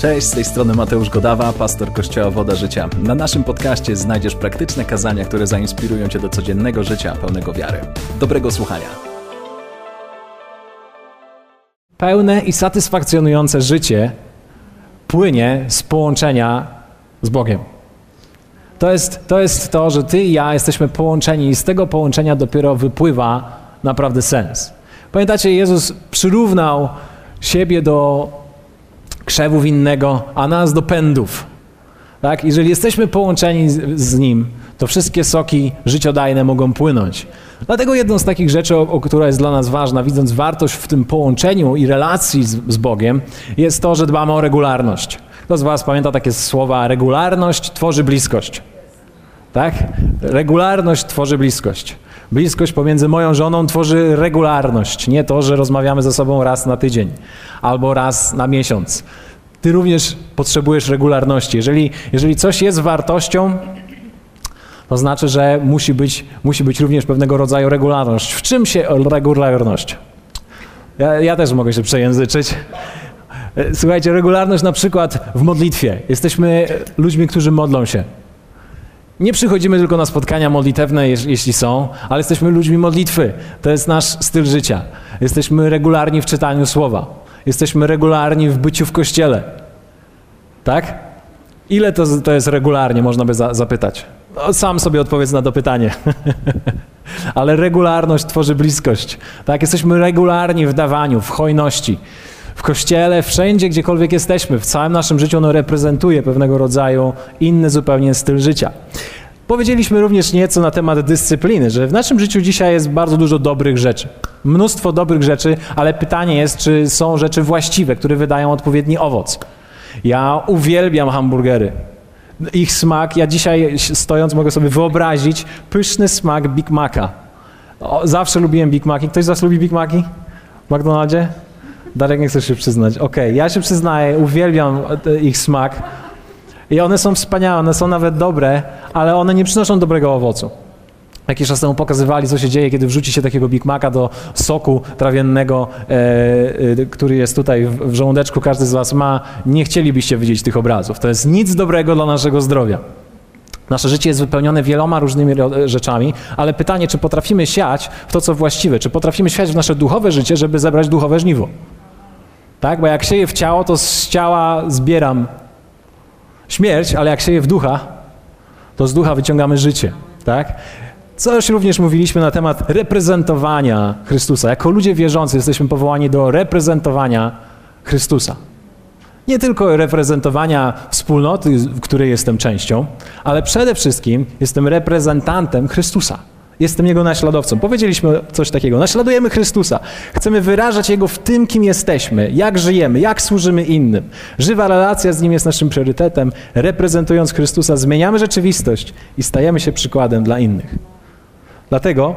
Cześć, z tej strony Mateusz Godawa, pastor Kościoła Woda Życia. Na naszym podcaście znajdziesz praktyczne kazania, które zainspirują Cię do codziennego życia pełnego wiary. Dobrego słuchania. Pełne i satysfakcjonujące życie płynie z połączenia z Bogiem. To jest, to jest to, że Ty i ja jesteśmy połączeni i z tego połączenia dopiero wypływa naprawdę sens. Pamiętacie, Jezus przyrównał siebie do krzewu winnego, a nas do pędów. Tak? Jeżeli jesteśmy połączeni z, z Nim, to wszystkie soki życiodajne mogą płynąć. Dlatego jedną z takich rzeczy, o, o, która jest dla nas ważna, widząc wartość w tym połączeniu i relacji z, z Bogiem, jest to, że dbamy o regularność. Kto z Was pamięta takie słowa? Regularność tworzy bliskość. Tak? Regularność tworzy bliskość. Bliskość pomiędzy moją żoną tworzy regularność, nie to, że rozmawiamy ze sobą raz na tydzień albo raz na miesiąc. Ty również potrzebujesz regularności. Jeżeli, jeżeli coś jest wartością, to znaczy, że musi być, musi być również pewnego rodzaju regularność. W czym się regularność? Ja, ja też mogę się przejęzyczyć. Słuchajcie, regularność na przykład w modlitwie. Jesteśmy ludźmi, którzy modlą się. Nie przychodzimy tylko na spotkania modlitewne, jeśli są, ale jesteśmy ludźmi modlitwy. To jest nasz styl życia. Jesteśmy regularni w czytaniu słowa. Jesteśmy regularni w byciu w kościele. Tak? Ile to, to jest regularnie, można by za, zapytać. No, sam sobie odpowiedz na to pytanie. ale regularność tworzy bliskość. Tak? Jesteśmy regularni w dawaniu, w hojności. W kościele, wszędzie, gdziekolwiek jesteśmy, w całym naszym życiu ono reprezentuje pewnego rodzaju inny zupełnie styl życia. Powiedzieliśmy również nieco na temat dyscypliny, że w naszym życiu dzisiaj jest bardzo dużo dobrych rzeczy. Mnóstwo dobrych rzeczy, ale pytanie jest, czy są rzeczy właściwe, które wydają odpowiedni owoc. Ja uwielbiam hamburgery. Ich smak, ja dzisiaj stojąc mogę sobie wyobrazić pyszny smak Big Maca. O, zawsze lubiłem Big Maci. Ktoś z Was lubi Big Maci w McDonaldzie? Darek nie chce się przyznać. Okej, okay, ja się przyznaję, uwielbiam ich smak. I one są wspaniałe, one są nawet dobre, ale one nie przynoszą dobrego owocu. Jakiś czas temu pokazywali, co się dzieje, kiedy wrzuci się takiego Big Maca do soku trawiennego, e, e, który jest tutaj w, w żołądeczku, każdy z Was ma. Nie chcielibyście widzieć tych obrazów. To jest nic dobrego dla naszego zdrowia. Nasze życie jest wypełnione wieloma różnymi rzeczami, ale pytanie, czy potrafimy siać w to, co właściwe, czy potrafimy siać w nasze duchowe życie, żeby zebrać duchowe żniwo. Tak? Bo jak sieję w ciało, to z ciała zbieram śmierć, ale jak sieję w ducha, to z ducha wyciągamy życie. Tak? Coś również mówiliśmy na temat reprezentowania Chrystusa. Jako ludzie wierzący jesteśmy powołani do reprezentowania Chrystusa. Nie tylko reprezentowania wspólnoty, w której jestem częścią, ale przede wszystkim jestem reprezentantem Chrystusa. Jestem Jego naśladowcą. Powiedzieliśmy coś takiego. Naśladujemy Chrystusa. Chcemy wyrażać Jego w tym, kim jesteśmy, jak żyjemy, jak służymy innym. Żywa relacja z Nim jest naszym priorytetem. Reprezentując Chrystusa, zmieniamy rzeczywistość i stajemy się przykładem dla innych. Dlatego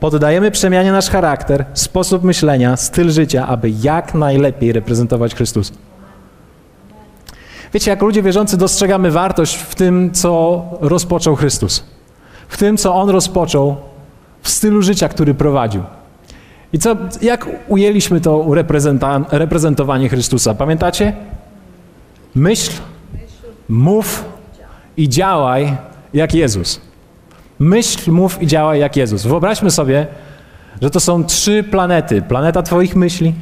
poddajemy przemianie nasz charakter, sposób myślenia, styl życia, aby jak najlepiej reprezentować Chrystusa. Wiecie, jako ludzie wierzący dostrzegamy wartość w tym, co rozpoczął Chrystus w tym, co on rozpoczął, w stylu życia, który prowadził. I co, jak ujęliśmy to reprezentowanie Chrystusa? Pamiętacie? Myśl, mów i działaj jak Jezus. Myśl, mów i działaj jak Jezus. Wyobraźmy sobie, że to są trzy planety. Planeta Twoich myśli,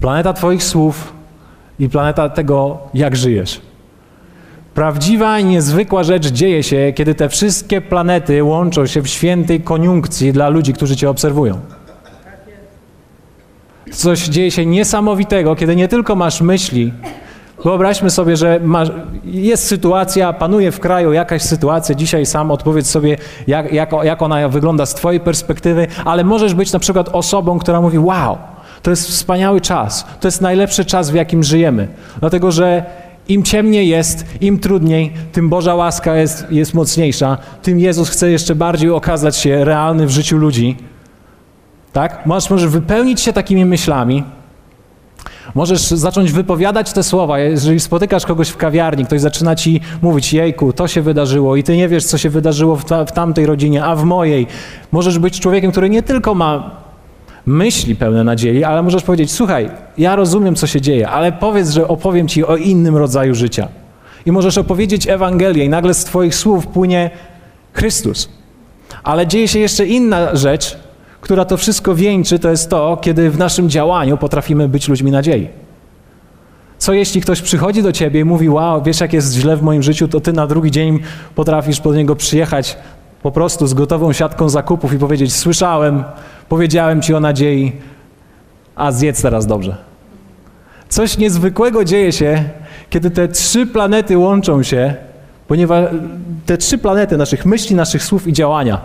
planeta Twoich słów i planeta tego, jak żyjesz. Prawdziwa i niezwykła rzecz dzieje się, kiedy te wszystkie planety łączą się w świętej koniunkcji dla ludzi, którzy Cię obserwują. Coś dzieje się niesamowitego, kiedy nie tylko masz myśli, Wyobraźmy sobie, że masz, jest sytuacja, panuje w kraju jakaś sytuacja, dzisiaj sam odpowiedz sobie, jak, jak, jak ona wygląda z Twojej perspektywy, ale możesz być na przykład osobą, która mówi: Wow, to jest wspaniały czas, to jest najlepszy czas, w jakim żyjemy. Dlatego, że im ciemniej jest, im trudniej, tym Boża łaska jest, jest mocniejsza, tym Jezus chce jeszcze bardziej okazać się realny w życiu ludzi. Tak? Możesz, możesz wypełnić się takimi myślami, Możesz zacząć wypowiadać te słowa. Jeżeli spotykasz kogoś w kawiarni, ktoś zaczyna ci mówić, jejku, to się wydarzyło i ty nie wiesz, co się wydarzyło w, ta, w tamtej rodzinie, a w mojej. Możesz być człowiekiem, który nie tylko ma myśli pełne nadziei, ale możesz powiedzieć: Słuchaj, ja rozumiem, co się dzieje, ale powiedz, że opowiem ci o innym rodzaju życia. I możesz opowiedzieć Ewangelię, i nagle z Twoich słów płynie Chrystus. Ale dzieje się jeszcze inna rzecz, która to wszystko wieńczy, to jest to, kiedy w naszym działaniu potrafimy być ludźmi nadziei. Co jeśli ktoś przychodzi do ciebie i mówi: Wow, wiesz, jak jest źle w moim życiu, to ty na drugi dzień potrafisz po niego przyjechać po prostu z gotową siatką zakupów i powiedzieć: Słyszałem, powiedziałem ci o nadziei, a zjedz teraz dobrze. Coś niezwykłego dzieje się, kiedy te trzy planety łączą się, ponieważ te trzy planety naszych myśli, naszych słów i działania.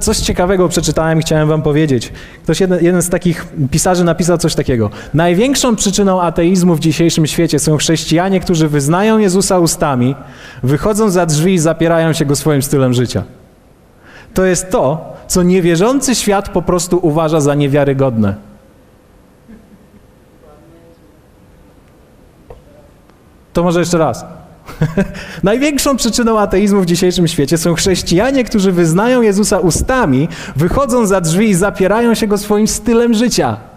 Coś ciekawego przeczytałem i chciałem wam powiedzieć. Ktoś, jeden, jeden z takich pisarzy napisał coś takiego. Największą przyczyną ateizmu w dzisiejszym świecie są chrześcijanie, którzy wyznają Jezusa ustami, wychodzą za drzwi i zapierają się go swoim stylem życia. To jest to, co niewierzący świat po prostu uważa za niewiarygodne. To może jeszcze raz. Największą przyczyną ateizmu w dzisiejszym świecie są chrześcijanie, którzy wyznają Jezusa ustami, wychodzą za drzwi i zapierają się go swoim stylem życia.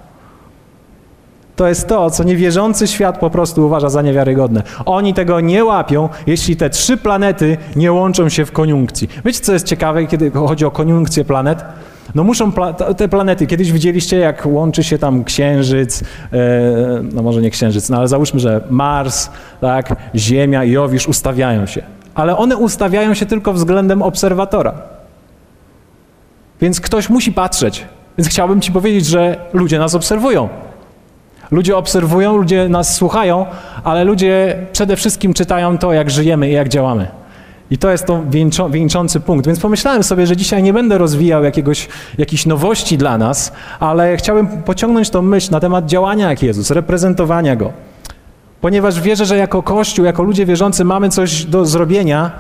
To jest to, co niewierzący świat po prostu uważa za niewiarygodne. Oni tego nie łapią, jeśli te trzy planety nie łączą się w koniunkcji. Wiecie, co jest ciekawe, kiedy chodzi o koniunkcję planet? No muszą pla te planety, kiedyś widzieliście, jak łączy się tam Księżyc, e, no może nie Księżyc, no ale załóżmy, że Mars, tak, Ziemia i Jowisz ustawiają się. Ale one ustawiają się tylko względem obserwatora. Więc ktoś musi patrzeć. Więc chciałbym ci powiedzieć, że ludzie nas obserwują. Ludzie obserwują, ludzie nas słuchają, ale ludzie przede wszystkim czytają to, jak żyjemy i jak działamy. I to jest to wieńczą, wieńczący punkt. Więc pomyślałem sobie, że dzisiaj nie będę rozwijał jakiegoś, nowości dla nas, ale chciałbym pociągnąć tą myśl na temat działania jak Jezus, reprezentowania Go. Ponieważ wierzę, że jako Kościół, jako ludzie wierzący mamy coś do zrobienia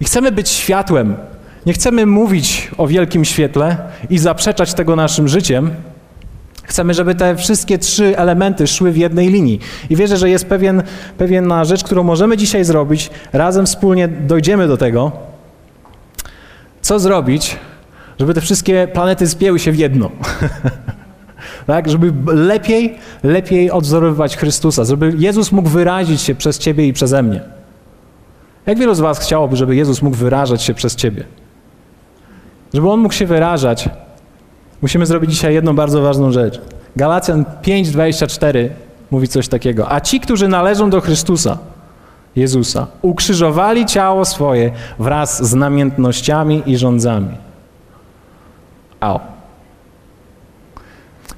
i chcemy być światłem. Nie chcemy mówić o wielkim świetle i zaprzeczać tego naszym życiem, Chcemy, żeby te wszystkie trzy elementy szły w jednej linii. I wierzę, że jest pewien, pewna rzecz, którą możemy dzisiaj zrobić. Razem wspólnie dojdziemy do tego. Co zrobić, żeby te wszystkie planety zbięły się w jedno? tak? Żeby lepiej, lepiej odzorowywać Chrystusa, żeby Jezus mógł wyrazić się przez ciebie i przeze mnie. Jak wielu z was chciałoby, żeby Jezus mógł wyrażać się przez ciebie? Żeby On mógł się wyrażać, musimy zrobić dzisiaj jedną bardzo ważną rzecz. Galacjan 5:24 mówi coś takiego. A ci, którzy należą do Chrystusa, Jezusa, ukrzyżowali ciało swoje wraz z namiętnościami i rządzami. Au.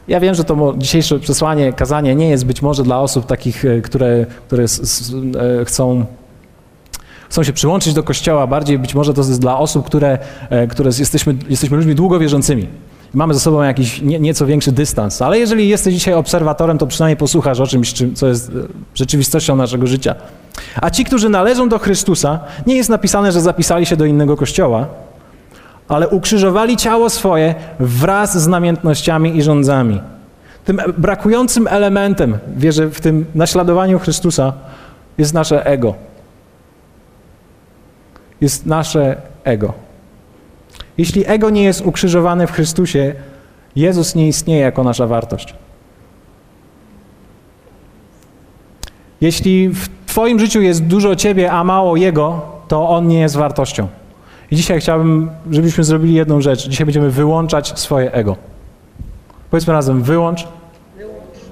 Ja wiem, że to dzisiejsze przesłanie, kazanie nie jest być może dla osób takich, e, które, które e, chcą chcą się przyłączyć do Kościoła, bardziej być może to jest dla osób, które, e, które jesteśmy, jesteśmy ludźmi długo wierzącymi mamy ze sobą jakiś nie, nieco większy dystans. Ale jeżeli jesteś dzisiaj obserwatorem, to przynajmniej posłuchasz o czymś, co jest e, rzeczywistością naszego życia. A ci, którzy należą do Chrystusa, nie jest napisane, że zapisali się do innego kościoła, ale ukrzyżowali ciało swoje wraz z namiętnościami i rządzami. Tym brakującym elementem, wierzę, w tym naśladowaniu Chrystusa jest nasze ego. Jest nasze ego. Jeśli ego nie jest ukrzyżowane w Chrystusie, Jezus nie istnieje jako nasza wartość. Jeśli w Twoim życiu jest dużo Ciebie, a mało Jego, to On nie jest wartością. I dzisiaj chciałbym, żebyśmy zrobili jedną rzecz. Dzisiaj będziemy wyłączać swoje ego. Powiedzmy razem, wyłącz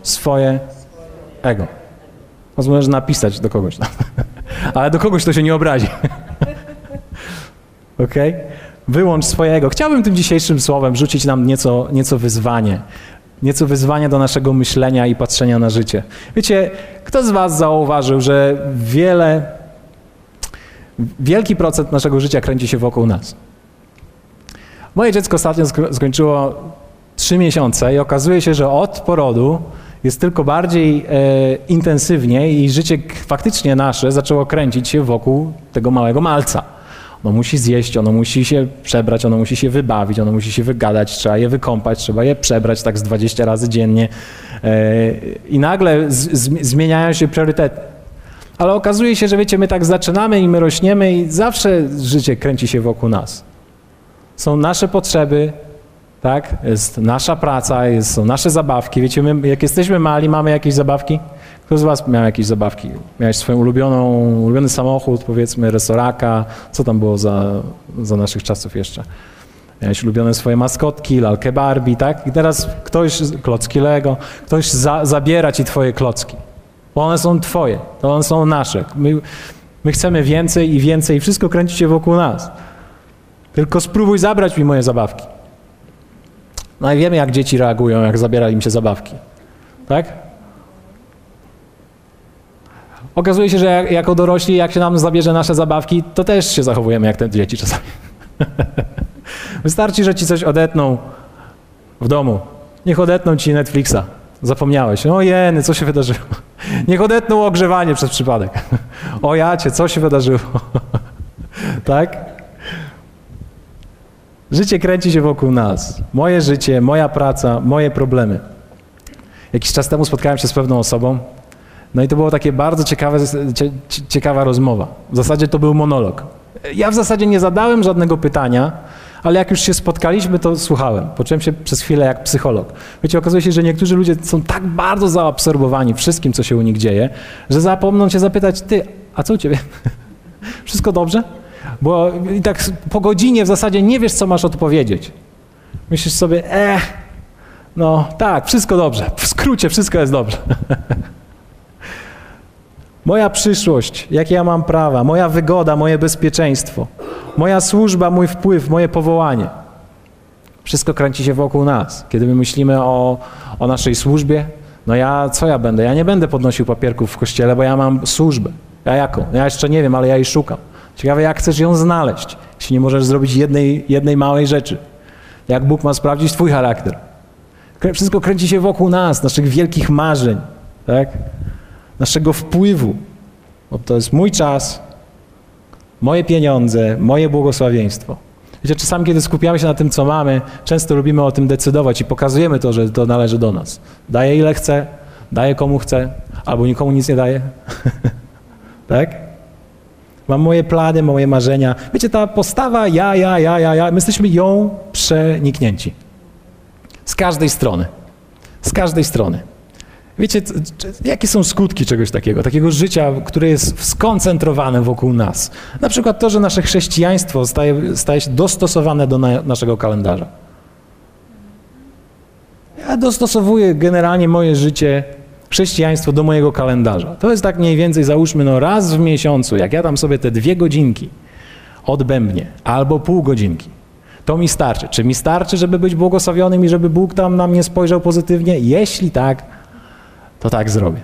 swoje ego. Możesz napisać do kogoś, ale do kogoś to się nie obrazi. Okej? Okay? Wyłącz swojego. Chciałbym tym dzisiejszym słowem rzucić nam nieco, nieco wyzwanie. Nieco wyzwanie do naszego myślenia i patrzenia na życie. Wiecie, kto z Was zauważył, że wiele, wielki procent naszego życia kręci się wokół nas? Moje dziecko ostatnio skończyło trzy miesiące i okazuje się, że od porodu jest tylko bardziej e, intensywnie i życie faktycznie nasze zaczęło kręcić się wokół tego małego malca. Ono musi zjeść, ono musi się przebrać, ono musi się wybawić, ono musi się wygadać, trzeba je wykąpać, trzeba je przebrać tak z 20 razy dziennie. E, I nagle zmieniają się priorytety. Ale okazuje się, że wiecie, my tak zaczynamy i my rośniemy i zawsze życie kręci się wokół nas. Są nasze potrzeby tak? Jest nasza praca, są nasze zabawki. Wiecie, my, jak jesteśmy mali, mamy jakieś zabawki? Kto z was miał jakieś zabawki? Miałeś swoją ulubioną, ulubiony samochód, powiedzmy, resoraka, co tam było za, za naszych czasów jeszcze? Miałeś ulubione swoje maskotki, lalkę Barbie, tak? I teraz ktoś, klocki Lego, ktoś za, zabiera ci twoje klocki. Bo one są twoje, to one są nasze. My, my chcemy więcej i więcej i wszystko kręci się wokół nas. Tylko spróbuj zabrać mi moje zabawki. No i wiemy, jak dzieci reagują, jak zabiera im się zabawki. Tak? Okazuje się, że jak, jako dorośli, jak się nam zabierze nasze zabawki, to też się zachowujemy jak te dzieci czasami. Wystarczy, że ci coś odetną w domu. Niech odetną ci Netflixa. Zapomniałeś. O jeny, co się wydarzyło? Niech odetną ogrzewanie przez przypadek. O jacie, co się wydarzyło? tak? Życie kręci się wokół nas. Moje życie, moja praca, moje problemy. Jakiś czas temu spotkałem się z pewną osobą, no i to było takie bardzo ciekawe, ciekawa rozmowa. W zasadzie to był monolog. Ja w zasadzie nie zadałem żadnego pytania, ale jak już się spotkaliśmy, to słuchałem. Poczułem się przez chwilę jak psycholog. Wiecie, okazuje się, że niektórzy ludzie są tak bardzo zaabsorbowani wszystkim, co się u nich dzieje, że zapomną cię zapytać, ty, a co u ciebie? Wszystko dobrze? Bo i tak po godzinie w zasadzie nie wiesz, co masz odpowiedzieć. Myślisz sobie, eh, no tak, wszystko dobrze. W skrócie, wszystko jest dobrze. Moja przyszłość, jakie ja mam prawa, moja wygoda, moje bezpieczeństwo, moja służba, mój wpływ, moje powołanie. Wszystko kręci się wokół nas. Kiedy my myślimy o, o naszej służbie, no ja, co ja będę? Ja nie będę podnosił papierków w kościele, bo ja mam służbę. Ja jaką? Ja jeszcze nie wiem, ale ja jej szukam. Ciekawe, jak chcesz ją znaleźć, jeśli nie możesz zrobić jednej, jednej małej rzeczy. Jak Bóg ma sprawdzić twój charakter. Wszystko kręci się wokół nas, naszych wielkich marzeń, tak? Naszego wpływu. Bo to jest mój czas, moje pieniądze, moje błogosławieństwo. Wiecie, czasami, kiedy skupiamy się na tym, co mamy, często lubimy o tym decydować i pokazujemy to, że to należy do nas. Daję ile chcę, daję komu chcę, albo nikomu nic nie daję. tak? Mam moje plany, moje marzenia. Wiecie, ta postawa ja, ja, ja, ja, ja, my jesteśmy ją przeniknięci. Z każdej strony. Z każdej strony. Wiecie, jakie są skutki czegoś takiego, takiego życia, które jest skoncentrowane wokół nas? Na przykład to, że nasze chrześcijaństwo staje, staje się dostosowane do na, naszego kalendarza. Ja dostosowuję generalnie moje życie, chrześcijaństwo do mojego kalendarza. To jest tak mniej więcej, załóżmy, no raz w miesiącu, jak ja tam sobie te dwie godzinki odbębnie, albo pół godzinki, to mi starczy. Czy mi starczy, żeby być błogosławionym i żeby Bóg tam na mnie spojrzał pozytywnie? Jeśli tak, to tak zrobię.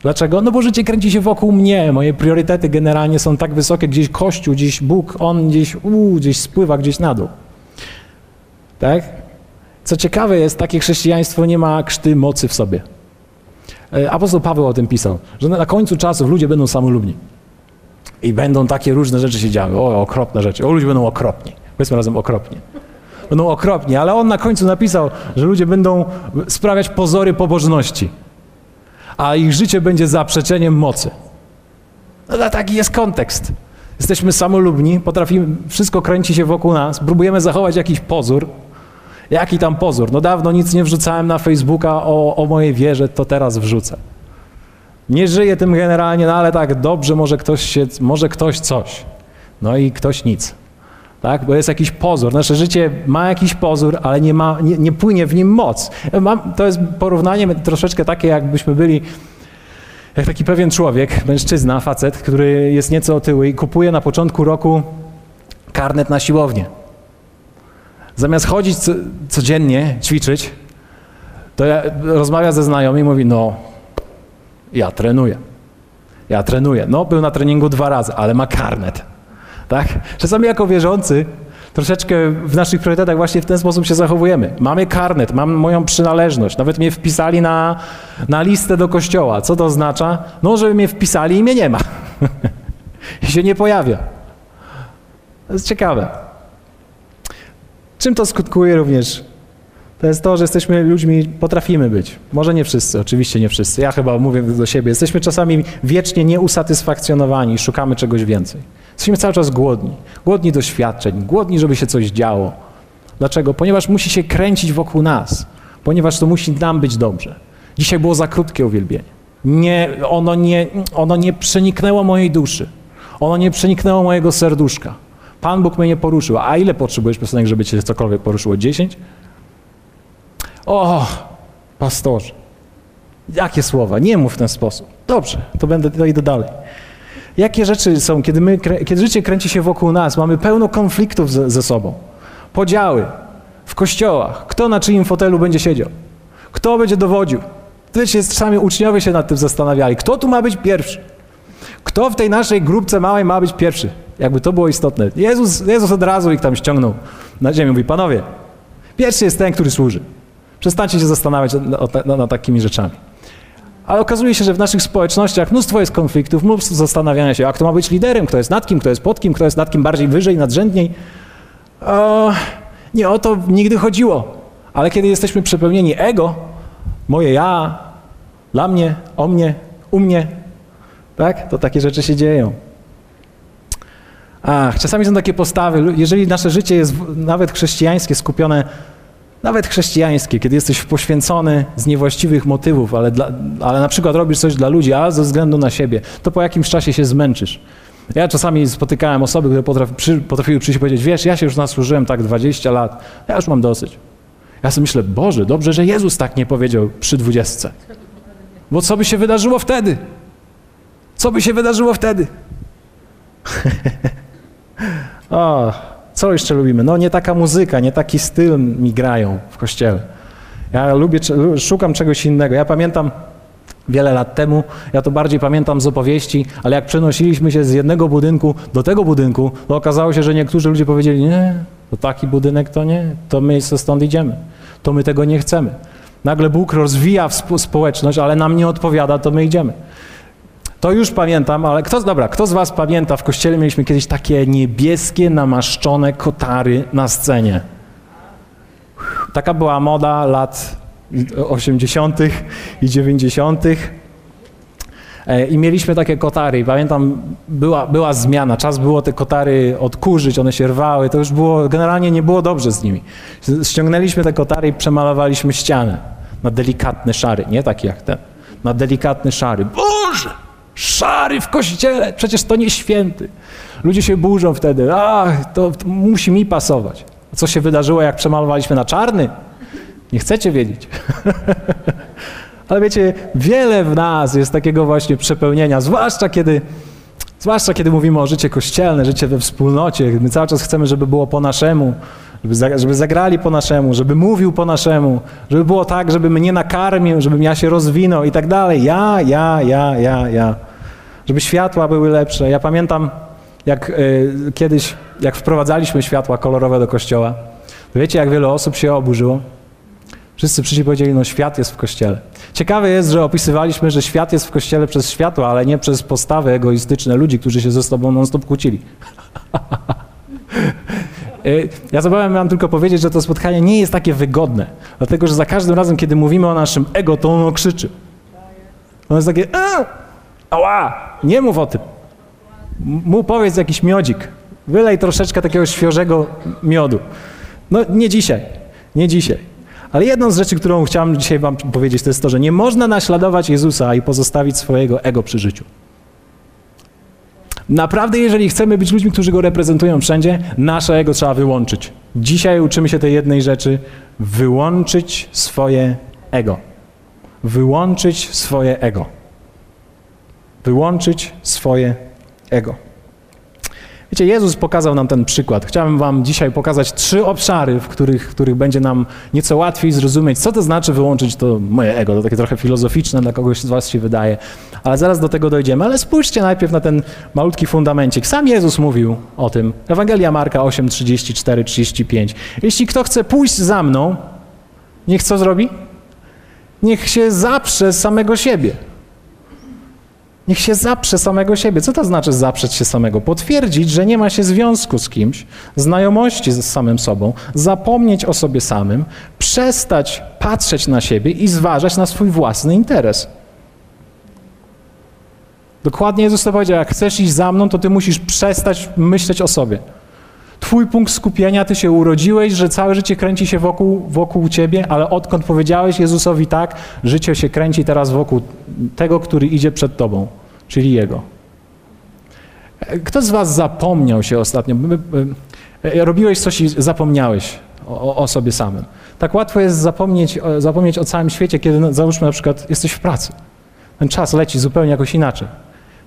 Dlaczego? No bo życie kręci się wokół mnie. Moje priorytety generalnie są tak wysokie, gdzieś Kościół, gdzieś Bóg, On gdzieś, uu, gdzieś spływa gdzieś na dół. Tak? Co ciekawe jest, takie chrześcijaństwo nie ma krzty mocy w sobie. E, apostoł Paweł o tym pisał, że na końcu czasów ludzie będą samolubni. I będą takie różne rzeczy się działy. O, okropne rzeczy. O, ludzie będą okropni. Powiedzmy razem okropnie. Będą okropni, ale on na końcu napisał, że ludzie będą sprawiać pozory pobożności a ich życie będzie zaprzeczeniem mocy. No taki jest kontekst. Jesteśmy samolubni, potrafimy, wszystko kręci się wokół nas, próbujemy zachować jakiś pozór. Jaki tam pozór? No dawno nic nie wrzucałem na Facebooka o, o mojej wierze, to teraz wrzucę. Nie żyję tym generalnie, no ale tak, dobrze, może ktoś się, może ktoś coś. No i ktoś nic tak? bo jest jakiś pozór. Nasze życie ma jakiś pozór, ale nie, ma, nie, nie płynie w nim moc. Mam, to jest porównanie troszeczkę takie, jakbyśmy byli jak taki pewien człowiek, mężczyzna, facet, który jest nieco otyły i kupuje na początku roku karnet na siłownię. Zamiast chodzić co, codziennie, ćwiczyć, to ja, rozmawia ze znajomymi i mówi, no, ja trenuję. Ja trenuję. No, był na treningu dwa razy, ale ma karnet. Tak? Czasami jako wierzący troszeczkę w naszych priorytetach właśnie w ten sposób się zachowujemy. Mamy karnet, mam moją przynależność. Nawet mnie wpisali na, na listę do kościoła. Co to oznacza? No, żeby mnie wpisali i mnie nie ma. I się nie pojawia. To jest ciekawe. Czym to skutkuje również? To jest to, że jesteśmy ludźmi, potrafimy być. Może nie wszyscy, oczywiście nie wszyscy. Ja chyba mówię do siebie. Jesteśmy czasami wiecznie nieusatysfakcjonowani, szukamy czegoś więcej. Jesteśmy cały czas głodni. Głodni doświadczeń, głodni, żeby się coś działo. Dlaczego? Ponieważ musi się kręcić wokół nas, ponieważ to musi nam być dobrze. Dzisiaj było za krótkie uwielbienie. Nie, ono, nie, ono nie przeniknęło mojej duszy. Ono nie przeniknęło mojego serduszka. Pan Bóg mnie nie poruszył. A ile potrzebujesz piosenek, żeby cię cokolwiek poruszyło? Dziesięć? O, pastorze. Jakie słowa? Nie mów w ten sposób. Dobrze, to będę, to idę dalej. Jakie rzeczy są, kiedy, my, kiedy życie kręci się wokół nas, mamy pełno konfliktów ze, ze sobą. Podziały w kościołach. Kto na czyim fotelu będzie siedział? Kto będzie dowodził? Wiecie, czasami uczniowie się nad tym zastanawiali. Kto tu ma być pierwszy? Kto w tej naszej grupce małej ma być pierwszy? Jakby to było istotne. Jezus, Jezus od razu ich tam ściągnął na ziemię. Mówi, panowie, pierwszy jest ten, który służy. Przestańcie się zastanawiać nad, takimi rzeczami. Ale okazuje się, że w naszych społecznościach mnóstwo jest konfliktów, mnóstwo zastanawiania się, a kto ma być liderem, kto jest nad kim, kto jest pod kim, kto jest nad kim bardziej wyżej, nadrzędniej. Nie o to nigdy chodziło. Ale kiedy jesteśmy przepełnieni ego, moje ja, dla mnie, o mnie, u mnie, tak? To takie rzeczy się dzieją. Ach, czasami są takie postawy, jeżeli nasze życie jest nawet chrześcijańskie, skupione, nawet chrześcijańskie, kiedy jesteś poświęcony z niewłaściwych motywów, ale, dla, ale na przykład robisz coś dla ludzi, a ze względu na siebie, to po jakimś czasie się zmęczysz. Ja czasami spotykałem osoby, które potrafi, przy, potrafiły przyjść i powiedzieć, wiesz, ja się już nasłużyłem tak 20 lat, ja już mam dosyć. Ja sobie myślę, Boże, dobrze, że Jezus tak nie powiedział przy dwudziestce. Bo co by się wydarzyło wtedy? Co by się wydarzyło wtedy? o, co jeszcze lubimy? No nie taka muzyka, nie taki styl mi grają w kościele. Ja lubię, szukam czegoś innego. Ja pamiętam wiele lat temu, ja to bardziej pamiętam z opowieści, ale jak przenosiliśmy się z jednego budynku do tego budynku, to okazało się, że niektórzy ludzie powiedzieli, nie, to taki budynek to nie, to my stąd idziemy, to my tego nie chcemy. Nagle Bóg rozwija społeczność, ale nam nie odpowiada, to my idziemy. To już pamiętam, ale kto, dobra, kto z was pamięta, w kościele mieliśmy kiedyś takie niebieskie, namaszczone kotary na scenie. Taka była moda lat 80. i 90. E, I mieliśmy takie kotary i pamiętam, była, była zmiana, czas było te kotary odkurzyć, one się rwały, to już było, generalnie nie było dobrze z nimi. Ściągnęliśmy te kotary i przemalowaliśmy ścianę na delikatny szary, nie taki jak ten, na delikatny szary. Boże! Szary w kościele, przecież to nie święty. Ludzie się burzą wtedy, ach, to, to musi mi pasować. Co się wydarzyło, jak przemalowaliśmy na czarny? Nie chcecie wiedzieć. Ale wiecie, wiele w nas jest takiego właśnie przepełnienia, zwłaszcza kiedy, zwłaszcza kiedy mówimy o życie kościelne, życie we wspólnocie. My cały czas chcemy, żeby było po naszemu, żeby, żeby zagrali po naszemu, żeby mówił po naszemu, żeby było tak, żeby mnie nakarmił, żebym ja się rozwinął i tak dalej. Ja, ja, ja, ja, ja. Żeby światła były lepsze. Ja pamiętam, jak y, kiedyś, jak wprowadzaliśmy światła kolorowe do kościoła, wiecie, jak wiele osób się oburzyło? Wszyscy przyszli powiedzieli, no świat jest w kościele. Ciekawe jest, że opisywaliśmy, że świat jest w kościele przez światło, ale nie przez postawy egoistyczne ludzi, którzy się ze sobą non-stop kłócili. Y, ja zabawem mam tylko powiedzieć, że to spotkanie nie jest takie wygodne, dlatego że za każdym razem, kiedy mówimy o naszym ego, to ono krzyczy. Ono jest takie, a, ała, nie mów o tym. Mu powiedz jakiś miodzik. Wylej troszeczkę takiego świeżego miodu. No nie dzisiaj, nie dzisiaj. Ale jedną z rzeczy, którą chciałem dzisiaj wam powiedzieć, to jest to, że nie można naśladować Jezusa i pozostawić swojego ego przy życiu. Naprawdę, jeżeli chcemy być ludźmi, którzy go reprezentują wszędzie, nasze ego trzeba wyłączyć. Dzisiaj uczymy się tej jednej rzeczy: wyłączyć swoje ego. Wyłączyć swoje ego. Wyłączyć swoje ego. Wiecie, Jezus pokazał nam ten przykład. Chciałbym wam dzisiaj pokazać trzy obszary, w których, w których będzie nam nieco łatwiej zrozumieć, co to znaczy wyłączyć to moje ego. To takie trochę filozoficzne dla kogoś z was się wydaje, ale zaraz do tego dojdziemy. Ale spójrzcie najpierw na ten malutki fundamencik. Sam Jezus mówił o tym. Ewangelia Marka 8, 34, 35. Jeśli kto chce pójść za mną, niech co zrobi? Niech się zaprze samego siebie. Niech się zaprze samego siebie. Co to znaczy zaprzeć się samego? Potwierdzić, że nie ma się związku z kimś, znajomości z samym sobą, zapomnieć o sobie samym, przestać patrzeć na siebie i zważać na swój własny interes. Dokładnie Jezus to powiedział, jak chcesz iść za mną, to ty musisz przestać myśleć o sobie. Twój punkt skupienia, ty się urodziłeś, że całe życie kręci się wokół, wokół ciebie, ale odkąd powiedziałeś Jezusowi tak, życie się kręci teraz wokół tego, który idzie przed tobą, czyli Jego. Kto z was zapomniał się ostatnio? Robiłeś coś i zapomniałeś o, o sobie samym. Tak łatwo jest zapomnieć, zapomnieć o całym świecie, kiedy no, załóżmy na przykład jesteś w pracy. Ten czas leci zupełnie jakoś inaczej.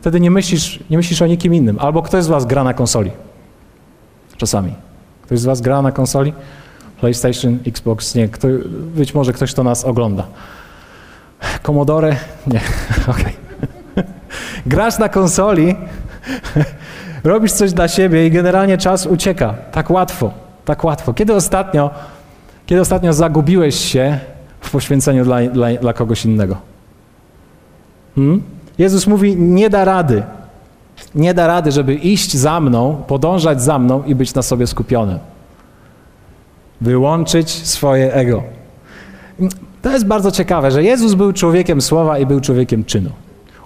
Wtedy nie myślisz, nie myślisz o nikim innym. Albo ktoś z was gra na konsoli. Czasami. Ktoś z was gra na konsoli? PlayStation, Xbox, nie. Kto, być może ktoś, kto nas ogląda. Commodore? Nie. Okej. Okay. Grasz na konsoli, robisz coś dla siebie i generalnie czas ucieka. Tak łatwo. Tak łatwo. Kiedy ostatnio, kiedy ostatnio zagubiłeś się w poświęceniu dla, dla, dla kogoś innego? Hmm? Jezus mówi, nie da rady. Nie da rady, żeby iść za mną, podążać za mną i być na sobie skupionym. Wyłączyć swoje ego. To jest bardzo ciekawe, że Jezus był człowiekiem słowa i był człowiekiem czynu.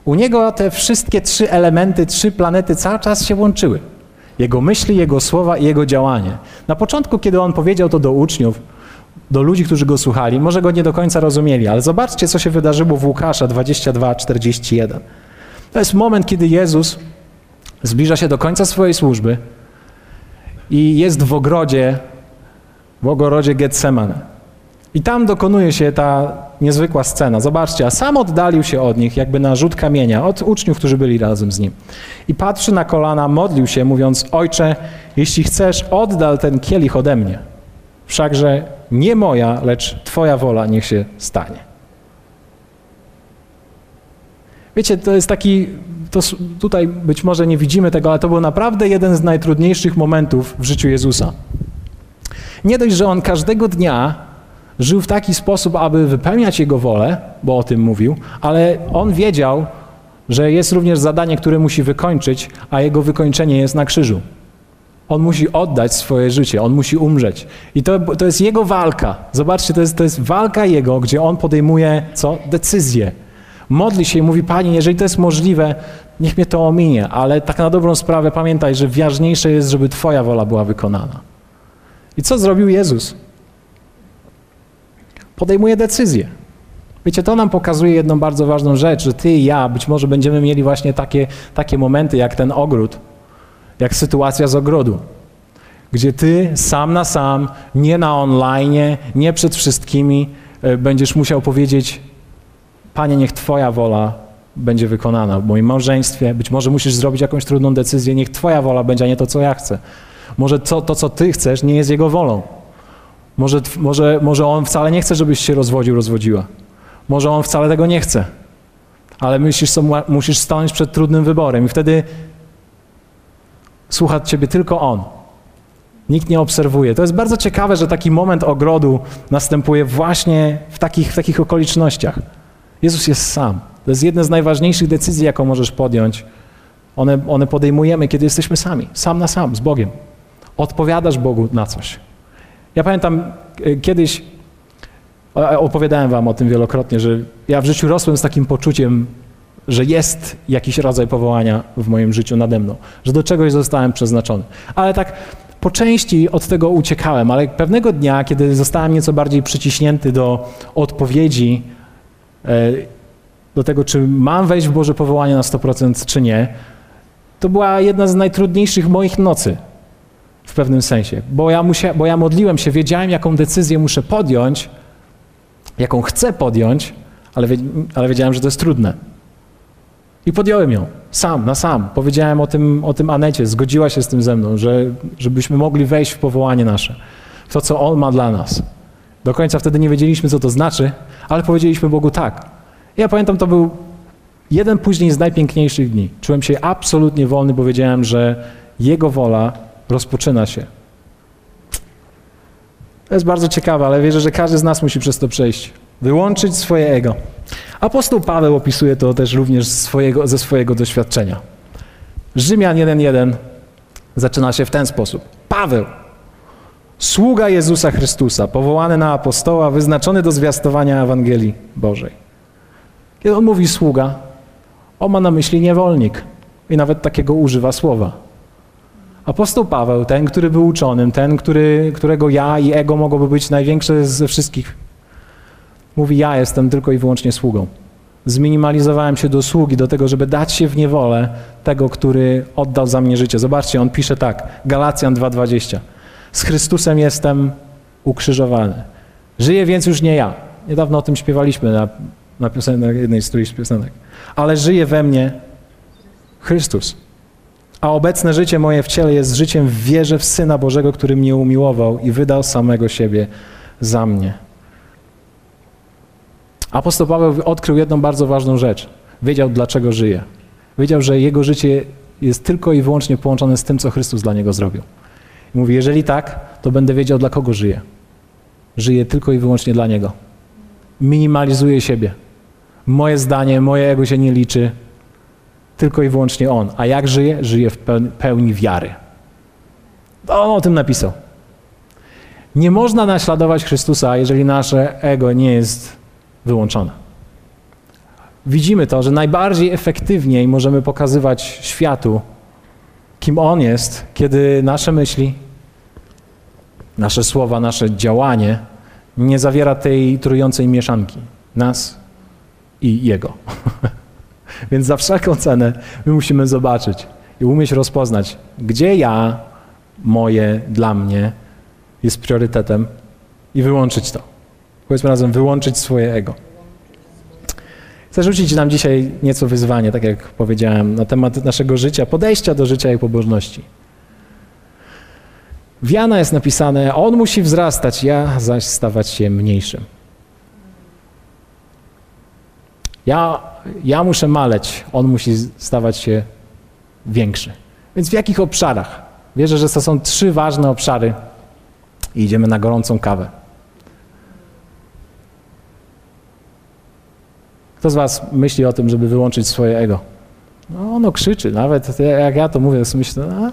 U niego te wszystkie trzy elementy, trzy planety cały czas się łączyły. Jego myśli, jego słowa i jego działanie. Na początku, kiedy on powiedział to do uczniów, do ludzi, którzy go słuchali, może go nie do końca rozumieli, ale zobaczcie, co się wydarzyło w Łukasza 22:41. To jest moment, kiedy Jezus zbliża się do końca swojej służby i jest w ogrodzie, w ogrodzie Getsemane. I tam dokonuje się ta niezwykła scena. Zobaczcie, a sam oddalił się od nich, jakby na rzut kamienia, od uczniów, którzy byli razem z nim. I patrzy na kolana, modlił się, mówiąc: Ojcze, jeśli chcesz, oddal ten kielich ode mnie. Wszakże nie moja, lecz Twoja wola niech się stanie. Wiecie, to jest taki, to tutaj być może nie widzimy tego, ale to był naprawdę jeden z najtrudniejszych momentów w życiu Jezusa. Nie dość, że on każdego dnia żył w taki sposób, aby wypełniać Jego wolę, bo o tym mówił, ale on wiedział, że jest również zadanie, które musi wykończyć, a jego wykończenie jest na krzyżu. On musi oddać swoje życie, on musi umrzeć. I to, to jest jego walka. Zobaczcie, to jest, to jest walka jego, gdzie on podejmuje co? Decyzję. Modli się i mówi, Panie, jeżeli to jest możliwe, niech mnie to ominie, ale tak na dobrą sprawę pamiętaj, że ważniejsze jest, żeby Twoja wola była wykonana. I co zrobił Jezus? Podejmuje decyzję. Wiecie, to nam pokazuje jedną bardzo ważną rzecz, że ty i ja być może będziemy mieli właśnie takie, takie momenty jak ten ogród, jak sytuacja z ogrodu, gdzie ty sam na sam, nie na online, nie przed wszystkimi e, będziesz musiał powiedzieć: Panie, niech Twoja wola będzie wykonana w moim małżeństwie. Być może musisz zrobić jakąś trudną decyzję, niech Twoja wola będzie, a nie to, co ja chcę. Może to, to co Ty chcesz, nie jest Jego wolą. Może, może, może On wcale nie chce, żebyś się rozwodził, rozwodziła. Może On wcale tego nie chce. Ale myślisz, co, musisz stanąć przed trudnym wyborem i wtedy słucha Ciebie tylko On. Nikt nie obserwuje. To jest bardzo ciekawe, że taki moment ogrodu następuje właśnie w takich, w takich okolicznościach. Jezus jest sam. To jest jedna z najważniejszych decyzji, jaką możesz podjąć. One, one podejmujemy, kiedy jesteśmy sami, sam na sam, z Bogiem. Odpowiadasz Bogu na coś. Ja pamiętam e, kiedyś, opowiadałem wam o tym wielokrotnie, że ja w życiu rosłem z takim poczuciem, że jest jakiś rodzaj powołania w moim życiu nade mną, że do czegoś zostałem przeznaczony. Ale tak po części od tego uciekałem, ale pewnego dnia, kiedy zostałem nieco bardziej przyciśnięty do odpowiedzi, e, do tego, czy mam wejść w Boże powołanie na 100% czy nie, to była jedna z najtrudniejszych moich nocy w pewnym sensie, bo ja, musia, bo ja modliłem się, wiedziałem, jaką decyzję muszę podjąć, jaką chcę podjąć, ale, ale wiedziałem, że to jest trudne. I podjąłem ją, sam, na sam. Powiedziałem o tym, o tym Anecie, zgodziła się z tym ze mną, że, żebyśmy mogli wejść w powołanie nasze, w to, co On ma dla nas. Do końca wtedy nie wiedzieliśmy, co to znaczy, ale powiedzieliśmy Bogu tak. Ja pamiętam, to był jeden później z najpiękniejszych dni. Czułem się absolutnie wolny, bo wiedziałem, że Jego wola rozpoczyna się. To jest bardzo ciekawe, ale wierzę, że każdy z nas musi przez to przejść. Wyłączyć swoje ego. Apostoł Paweł opisuje to też również swojego, ze swojego doświadczenia. Rzymian 1.1 zaczyna się w ten sposób. Paweł, sługa Jezusa Chrystusa, powołany na apostoła, wyznaczony do zwiastowania Ewangelii Bożej. Kiedy on mówi sługa, on ma na myśli niewolnik i nawet takiego używa słowa. Apostoł Paweł, ten, który był uczonym, ten, który, którego ja i ego mogłoby być największe ze wszystkich, mówi: Ja jestem tylko i wyłącznie sługą. Zminimalizowałem się do sługi, do tego, żeby dać się w niewolę tego, który oddał za mnie życie. Zobaczcie, on pisze tak, Galacjan 2:20. Z Chrystusem jestem ukrzyżowany. Żyję więc już nie ja. Niedawno o tym śpiewaliśmy na, na, na jednej z którychś piosenek. Ale żyje we mnie Chrystus. A obecne życie moje w ciele jest życiem w wierze w Syna Bożego, który mnie umiłował i wydał samego siebie za mnie. Apostoł Paweł odkrył jedną bardzo ważną rzecz. Wiedział, dlaczego żyje. Wiedział, że jego życie jest tylko i wyłącznie połączone z tym, co Chrystus dla niego zrobił. I mówi, jeżeli tak, to będę wiedział, dla kogo żyję. Żyję tylko i wyłącznie dla Niego. Minimalizuję siebie. Moje zdanie, moje ego się nie liczy. Tylko i wyłącznie On. A jak żyję? Żyję w pełni wiary. On o tym napisał. Nie można naśladować Chrystusa, jeżeli nasze ego nie jest wyłączone. Widzimy to, że najbardziej efektywniej możemy pokazywać światu, kim On jest, kiedy nasze myśli, nasze słowa, nasze działanie nie zawiera tej trującej mieszanki nas i Jego. Więc za wszelką cenę my musimy zobaczyć i umieć rozpoznać, gdzie ja, moje, dla mnie jest priorytetem i wyłączyć to. Powiedzmy razem, wyłączyć swoje ego. Chcę rzucić nam dzisiaj nieco wyzwanie, tak jak powiedziałem, na temat naszego życia, podejścia do życia i pobożności. W Jana jest napisane, on musi wzrastać, ja zaś stawać się mniejszym. Ja, ja muszę maleć, on musi stawać się większy. Więc w jakich obszarach? Wierzę, że to są trzy ważne obszary i idziemy na gorącą kawę. Kto z Was myśli o tym, żeby wyłączyć swoje ego? No, ono krzyczy, nawet jak ja to mówię, to myślę, a,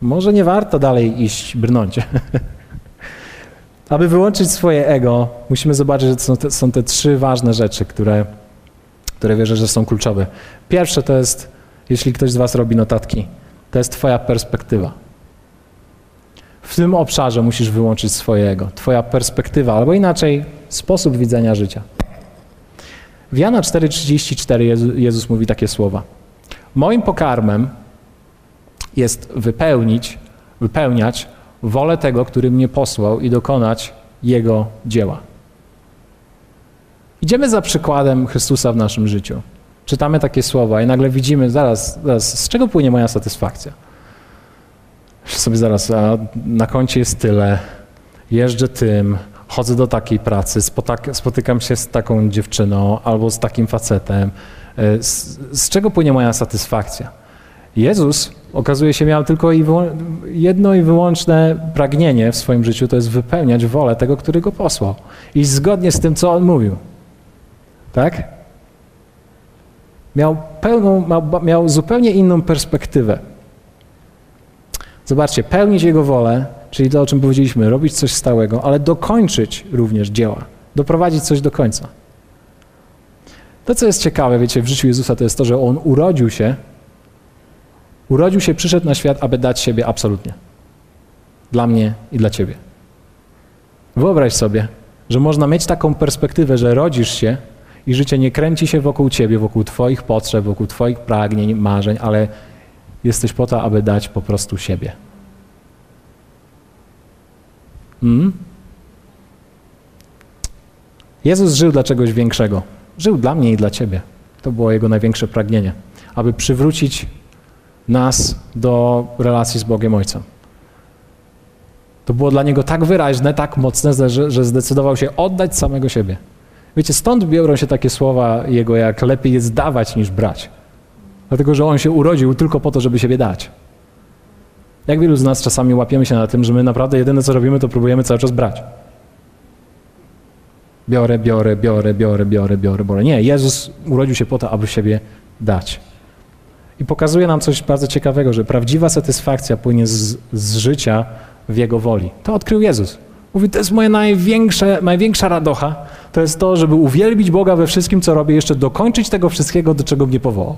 może nie warto dalej iść, brnąć. Aby wyłączyć swoje ego, musimy zobaczyć, że są te, są te trzy ważne rzeczy, które, które wierzę, że są kluczowe. Pierwsze to jest, jeśli ktoś z Was robi notatki, to jest Twoja perspektywa. W tym obszarze musisz wyłączyć swoje ego. Twoja perspektywa, albo inaczej sposób widzenia życia. W Jana 4,34 Jezus, mówi takie słowa. Moim pokarmem jest wypełnić, wypełniać wolę tego, który mnie posłał i dokonać Jego dzieła. Idziemy za przykładem Chrystusa w naszym życiu. Czytamy takie słowa i nagle widzimy, zaraz, zaraz z czego płynie moja satysfakcja? Sobie zaraz, a na koncie jest tyle, jeżdżę tym, chodzę do takiej pracy, spotykam się z taką dziewczyną albo z takim facetem. E, z, z czego płynie moja satysfakcja? Jezus okazuje się miał tylko i jedno i wyłączne pragnienie w swoim życiu, to jest wypełniać wolę tego, który go posłał. I zgodnie z tym, co on mówił. Tak? Miał, pełną, miał, miał zupełnie inną perspektywę. Zobaczcie, pełnić Jego wolę, czyli to, o czym powiedzieliśmy, robić coś stałego, ale dokończyć również dzieła, doprowadzić coś do końca. To, co jest ciekawe, wiecie, w życiu Jezusa, to jest to, że On urodził się Urodził się, przyszedł na świat, aby dać siebie absolutnie. Dla mnie i dla ciebie. Wyobraź sobie, że można mieć taką perspektywę, że rodzisz się i życie nie kręci się wokół ciebie, wokół twoich potrzeb, wokół twoich pragnień, marzeń, ale jesteś po to, aby dać po prostu siebie. Hmm? Jezus żył dla czegoś większego. Żył dla mnie i dla ciebie. To było jego największe pragnienie, aby przywrócić nas do relacji z Bogiem Ojcem. To było dla niego tak wyraźne, tak mocne, że, że zdecydował się oddać samego siebie. Wiecie, stąd biorą się takie słowa jego, jak lepiej jest dawać niż brać. Dlatego, że on się urodził tylko po to, żeby siebie dać. Jak wielu z nas czasami łapiemy się na tym, że my naprawdę jedyne co robimy, to próbujemy cały czas brać. Biorę, biorę, biorę, biorę, biorę, biorę, biorę. Nie, Jezus urodził się po to, aby siebie dać. I pokazuje nam coś bardzo ciekawego, że prawdziwa satysfakcja płynie z, z życia w Jego woli. To odkrył Jezus. Mówi, to jest moja największa, największa radocha. To jest to, żeby uwielbić Boga we wszystkim, co robię, jeszcze dokończyć tego wszystkiego, do czego mnie powołał.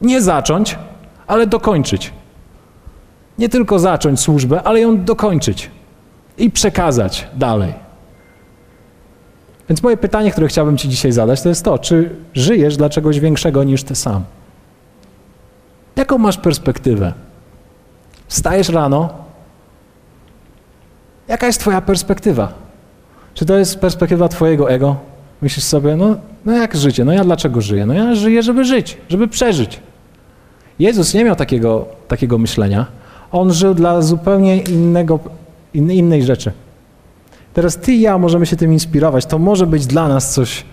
Nie zacząć, ale dokończyć. Nie tylko zacząć służbę, ale ją dokończyć i przekazać dalej. Więc moje pytanie, które chciałbym Ci dzisiaj zadać, to jest to, czy żyjesz dla czegoś większego niż Ty sam? Jaką masz perspektywę? Wstajesz rano. Jaka jest Twoja perspektywa? Czy to jest perspektywa Twojego ego? Myślisz sobie, no, no jak życie? No ja dlaczego żyję? No ja żyję, żeby żyć, żeby przeżyć. Jezus nie miał takiego, takiego myślenia. On żył dla zupełnie innego, innej rzeczy. Teraz ty i ja możemy się tym inspirować. To może być dla nas coś,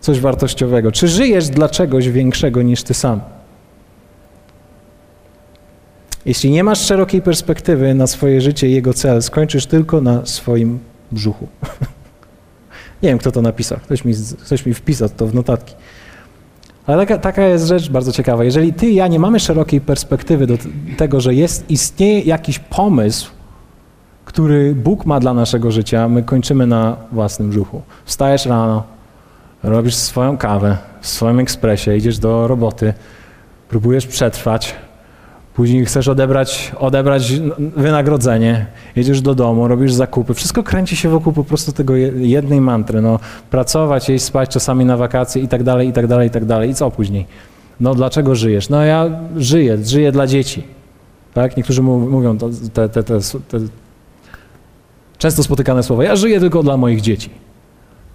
coś wartościowego. Czy żyjesz dla czegoś większego niż ty sam? Jeśli nie masz szerokiej perspektywy na swoje życie i jego cel, skończysz tylko na swoim brzuchu. nie wiem, kto to napisał. Ktoś mi, ktoś mi wpisał to w notatki. Ale taka, taka, jest rzecz bardzo ciekawa. Jeżeli ty i ja nie mamy szerokiej perspektywy do tego, że jest, istnieje jakiś pomysł, który Bóg ma dla naszego życia, my kończymy na własnym brzuchu. Wstajesz rano, robisz swoją kawę w swoim ekspresie, idziesz do roboty, próbujesz przetrwać, później chcesz odebrać, odebrać wynagrodzenie, jedziesz do domu, robisz zakupy. Wszystko kręci się wokół po prostu tego jednej mantry. No, pracować, jeść, spać, czasami na wakacje i tak dalej, i tak dalej, i tak dalej. I co później? No dlaczego żyjesz? No ja żyję, żyję dla dzieci. Tak? Niektórzy mówią te, te, te, te Często spotykane słowo, ja żyję tylko dla moich dzieci.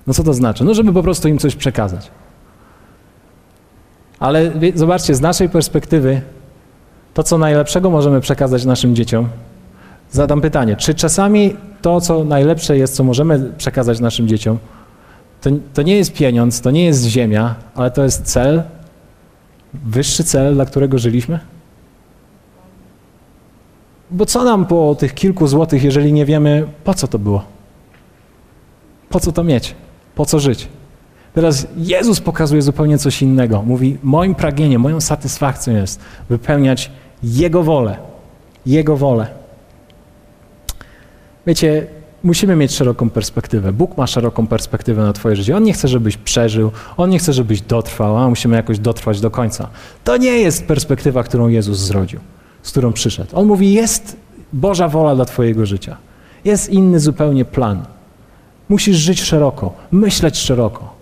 No co to znaczy? No, żeby po prostu im coś przekazać. Ale zobaczcie, z naszej perspektywy, to co najlepszego możemy przekazać naszym dzieciom, zadam pytanie, czy czasami to, co najlepsze jest, co możemy przekazać naszym dzieciom, to, to nie jest pieniądz, to nie jest ziemia, ale to jest cel, wyższy cel, dla którego żyliśmy? Bo co nam po tych kilku złotych, jeżeli nie wiemy, po co to było? Po co to mieć? Po co żyć? Teraz Jezus pokazuje zupełnie coś innego. Mówi: Moim pragnieniem, moją satysfakcją jest wypełniać Jego wolę. Jego wolę. Wiecie, musimy mieć szeroką perspektywę. Bóg ma szeroką perspektywę na Twoje życie. On nie chce, żebyś przeżył, on nie chce, żebyś dotrwał, a musimy jakoś dotrwać do końca. To nie jest perspektywa, którą Jezus zrodził z którą przyszedł. On mówi: Jest Boża wola dla Twojego życia. Jest inny zupełnie plan. Musisz żyć szeroko, myśleć szeroko.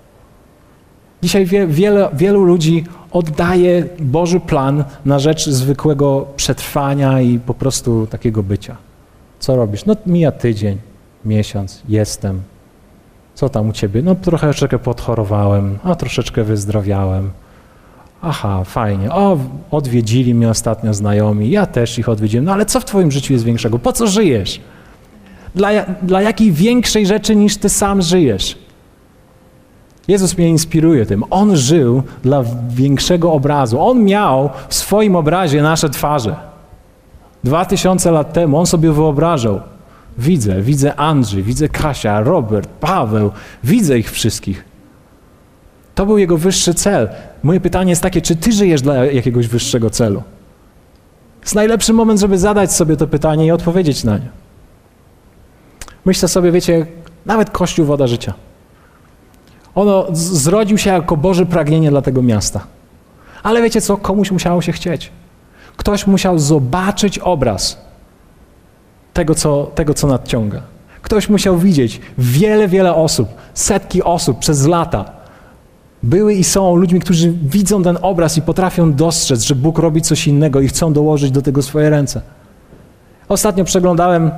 Dzisiaj wie, wiele, wielu ludzi oddaje Boży plan na rzecz zwykłego przetrwania i po prostu takiego bycia. Co robisz? No mija tydzień, miesiąc, jestem. Co tam u ciebie? No troszeczkę podchorowałem, a troszeczkę wyzdrowiałem. Aha, fajnie. O, odwiedzili mnie ostatnio znajomi, ja też ich odwiedziłem. No ale co w Twoim życiu jest większego? Po co żyjesz? Dla, dla jakiej większej rzeczy niż Ty sam żyjesz? Jezus mnie inspiruje tym. On żył dla większego obrazu. On miał w swoim obrazie nasze twarze. Dwa tysiące lat temu on sobie wyobrażał. Widzę, widzę Andrzej, widzę Kasia, Robert, Paweł, widzę ich wszystkich. To był jego wyższy cel. Moje pytanie jest takie, czy ty żyjesz dla jakiegoś wyższego celu? Jest najlepszy moment, żeby zadać sobie to pytanie i odpowiedzieć na nie. Myślę sobie, wiecie, nawet Kościół Woda Życia. Ono zrodził się jako Boże pragnienie dla tego miasta. Ale wiecie co? Komuś musiało się chcieć. Ktoś musiał zobaczyć obraz tego, co, tego, co nadciąga. Ktoś musiał widzieć wiele, wiele osób, setki osób przez lata, były i są ludźmi, którzy widzą ten obraz i potrafią dostrzec, że Bóg robi coś innego i chcą dołożyć do tego swoje ręce. Ostatnio przeglądałem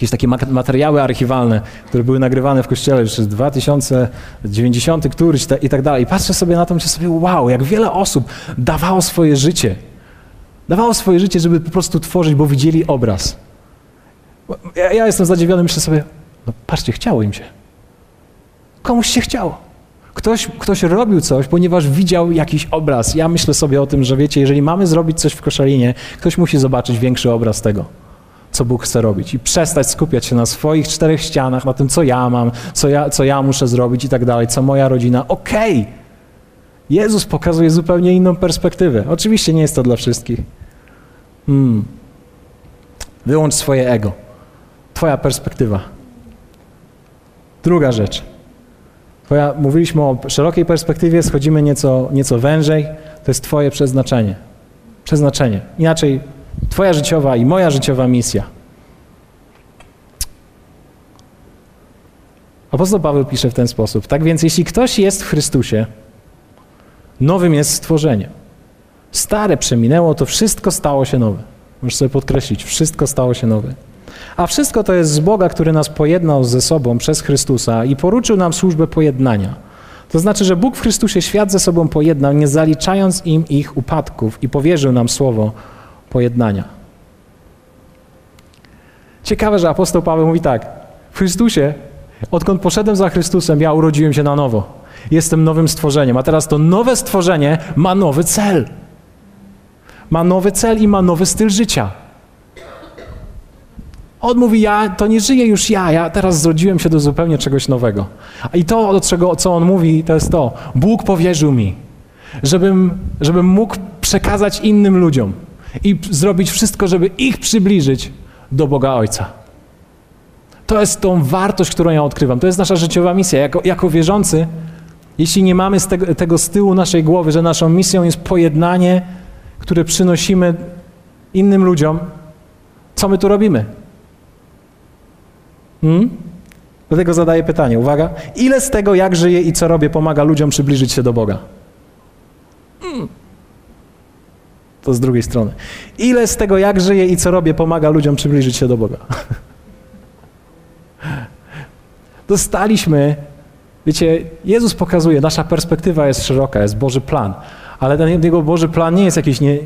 jakieś takie materiały archiwalne, które były nagrywane w kościele już 2090 któryś i tak dalej. I patrzę sobie na to, myślę sobie, wow, jak wiele osób dawało swoje życie. Dawało swoje życie, żeby po prostu tworzyć, bo widzieli obraz. Ja, ja jestem zadziwiony, myślę sobie, no patrzcie, chciało im się. Komuś się chciało. Ktoś, ktoś robił coś, ponieważ widział jakiś obraz. Ja myślę sobie o tym, że wiecie, jeżeli mamy zrobić coś w koszalinie, ktoś musi zobaczyć większy obraz tego, co Bóg chce robić i przestać skupiać się na swoich czterech ścianach, na tym, co ja mam, co ja, co ja muszę zrobić i tak dalej, co moja rodzina. Okej, okay. Jezus pokazuje zupełnie inną perspektywę. Oczywiście nie jest to dla wszystkich. Hmm. Wyłącz swoje ego. Twoja perspektywa. Druga rzecz. Twoja, mówiliśmy o szerokiej perspektywie, schodzimy nieco, nieco wężej. To jest Twoje przeznaczenie. Przeznaczenie. Inaczej Twoja życiowa i moja życiowa misja. Apostoł Paweł pisze w ten sposób. Tak więc, jeśli ktoś jest w Chrystusie, nowym jest stworzeniem. Stare przeminęło, to wszystko stało się nowe. Możesz sobie podkreślić, wszystko stało się nowe. A wszystko to jest z Boga, który nas pojednał ze sobą przez Chrystusa i poruczył nam służbę pojednania. To znaczy, że Bóg w Chrystusie świat ze sobą pojednał, nie zaliczając im ich upadków i powierzył nam słowo pojednania. Ciekawe, że apostoł Paweł mówi tak: W Chrystusie, odkąd poszedłem za Chrystusem, ja urodziłem się na nowo. Jestem nowym stworzeniem, a teraz to nowe stworzenie ma nowy cel. Ma nowy cel i ma nowy styl życia. On mówi, ja to nie żyję już ja, ja teraz zrodziłem się do zupełnie czegoś nowego. I to, do czego, co on mówi, to jest to. Bóg powierzył mi, żebym, żebym mógł przekazać innym ludziom i zrobić wszystko, żeby ich przybliżyć do Boga Ojca. To jest tą wartość, którą ja odkrywam. To jest nasza życiowa misja. Jako, jako wierzący, jeśli nie mamy z tego, tego z tyłu naszej głowy, że naszą misją jest pojednanie, które przynosimy innym ludziom, co my tu robimy? Hmm? Dlatego zadaję pytanie, uwaga. Ile z tego, jak żyję i co robię, pomaga ludziom przybliżyć się do Boga? Hmm. To z drugiej strony. Ile z tego, jak żyję i co robię, pomaga ludziom przybliżyć się do Boga? Dostaliśmy, wiecie, Jezus pokazuje, nasza perspektywa jest szeroka, jest Boży plan, ale ten Jego Boży plan nie jest jakiś nie,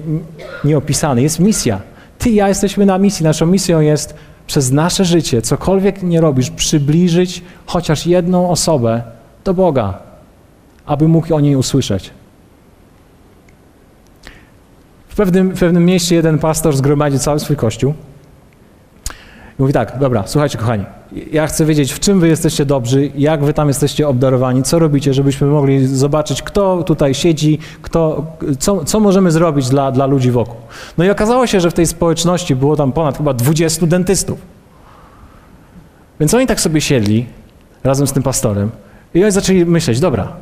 nieopisany, jest misja. Ty i ja jesteśmy na misji. Naszą misją jest przez nasze życie, cokolwiek nie robisz, przybliżyć chociaż jedną osobę do Boga, aby mógł o niej usłyszeć. W pewnym, w pewnym mieście jeden pastor zgromadził cały swój kościół i mówi tak, dobra, słuchajcie kochani, ja chcę wiedzieć, w czym wy jesteście dobrzy, jak wy tam jesteście obdarowani, co robicie, żebyśmy mogli zobaczyć, kto tutaj siedzi, kto, co, co możemy zrobić dla, dla ludzi wokół. No i okazało się, że w tej społeczności było tam ponad chyba 20 dentystów. Więc oni tak sobie siedli razem z tym pastorem i oni zaczęli myśleć, dobra,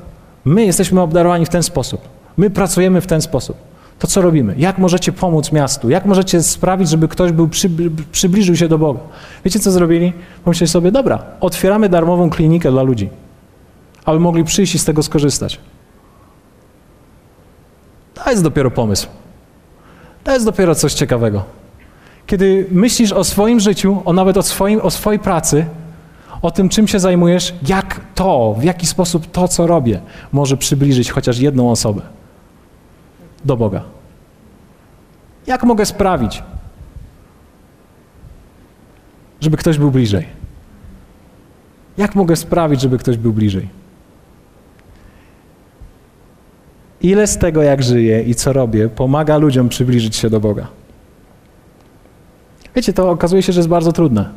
my jesteśmy obdarowani w ten sposób, my pracujemy w ten sposób to co robimy? Jak możecie pomóc miastu? Jak możecie sprawić, żeby ktoś był przybliżył się do Boga? Wiecie, co zrobili? Pomyśleli sobie, dobra, otwieramy darmową klinikę dla ludzi, aby mogli przyjść i z tego skorzystać. To jest dopiero pomysł. To jest dopiero coś ciekawego. Kiedy myślisz o swoim życiu, o nawet o, swoim, o swojej pracy, o tym, czym się zajmujesz, jak to, w jaki sposób to, co robię, może przybliżyć chociaż jedną osobę do Boga. Jak mogę sprawić, żeby ktoś był bliżej? Jak mogę sprawić, żeby ktoś był bliżej? Ile z tego, jak żyję i co robię, pomaga ludziom przybliżyć się do Boga? Wiecie, to okazuje się, że jest bardzo trudne,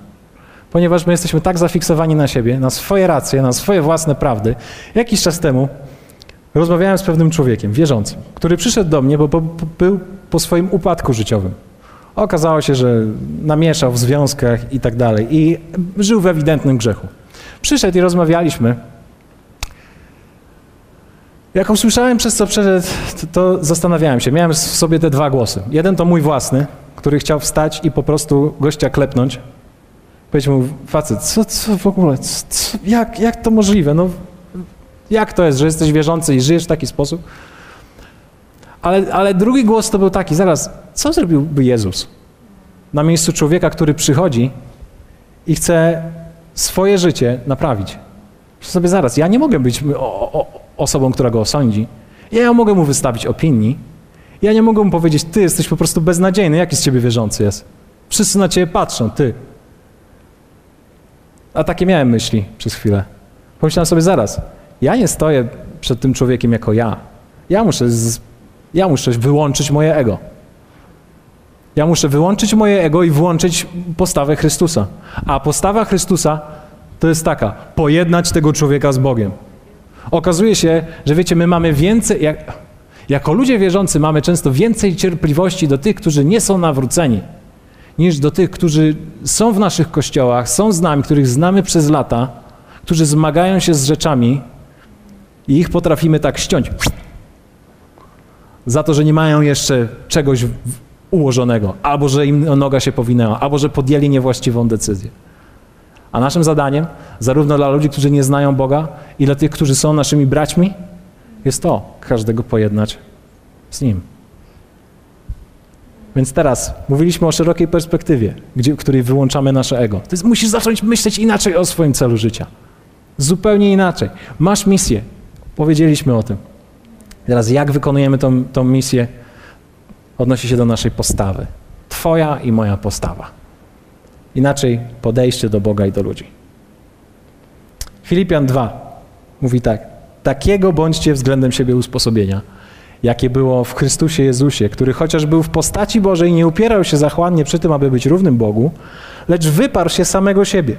ponieważ my jesteśmy tak zafiksowani na siebie, na swoje racje, na swoje własne prawdy. Jakiś czas temu rozmawiałem z pewnym człowiekiem, wierzącym, który przyszedł do mnie, bo, bo, bo był po swoim upadku życiowym. Okazało się, że namieszał w związkach i tak dalej i żył w ewidentnym grzechu. Przyszedł i rozmawialiśmy. Jak usłyszałem, przez co przeszedł, to, to zastanawiałem się. Miałem w sobie te dwa głosy. Jeden to mój własny, który chciał wstać i po prostu gościa klepnąć. Powiedział mu, facet, co, co w ogóle, co, jak, jak to możliwe? No, jak to jest, że jesteś wierzący i żyjesz w taki sposób? Ale, ale drugi głos to był taki, zaraz, co zrobiłby Jezus na miejscu człowieka, który przychodzi i chce swoje życie naprawić? Myślę sobie zaraz, ja nie mogę być o, o, osobą, która go osądzi. Ja nie mogę mu wystawić opinii. Ja nie mogę mu powiedzieć, ty jesteś po prostu beznadziejny, jaki z ciebie wierzący jest. Wszyscy na ciebie patrzą, ty. A takie miałem myśli przez chwilę. Pomyślałem sobie zaraz, ja nie stoję przed tym człowiekiem jako ja. Ja muszę, z, ja muszę wyłączyć moje ego. Ja muszę wyłączyć moje ego i włączyć postawę Chrystusa. A postawa Chrystusa to jest taka: pojednać tego człowieka z Bogiem. Okazuje się, że wiecie, my mamy więcej, jak, jako ludzie wierzący, mamy często więcej cierpliwości do tych, którzy nie są nawróceni, niż do tych, którzy są w naszych kościołach, są z nami, których znamy przez lata, którzy zmagają się z rzeczami, i ich potrafimy tak ściąć. Za to, że nie mają jeszcze czegoś ułożonego, albo że im noga się powinęła, albo że podjęli niewłaściwą decyzję. A naszym zadaniem, zarówno dla ludzi, którzy nie znają Boga, i dla tych, którzy są naszymi braćmi, jest to, każdego pojednać z Nim. Więc teraz mówiliśmy o szerokiej perspektywie, gdzie, w której wyłączamy nasze ego. To jest, musisz zacząć myśleć inaczej o swoim celu życia. Zupełnie inaczej. Masz misję. Powiedzieliśmy o tym. Teraz jak wykonujemy tą, tą misję, odnosi się do naszej postawy. Twoja i moja postawa. Inaczej podejście do Boga i do ludzi. Filipian 2 mówi tak. Takiego bądźcie względem siebie usposobienia, jakie było w Chrystusie Jezusie, który chociaż był w postaci Bożej, nie upierał się zachłannie przy tym, aby być równym Bogu, lecz wyparł się samego siebie.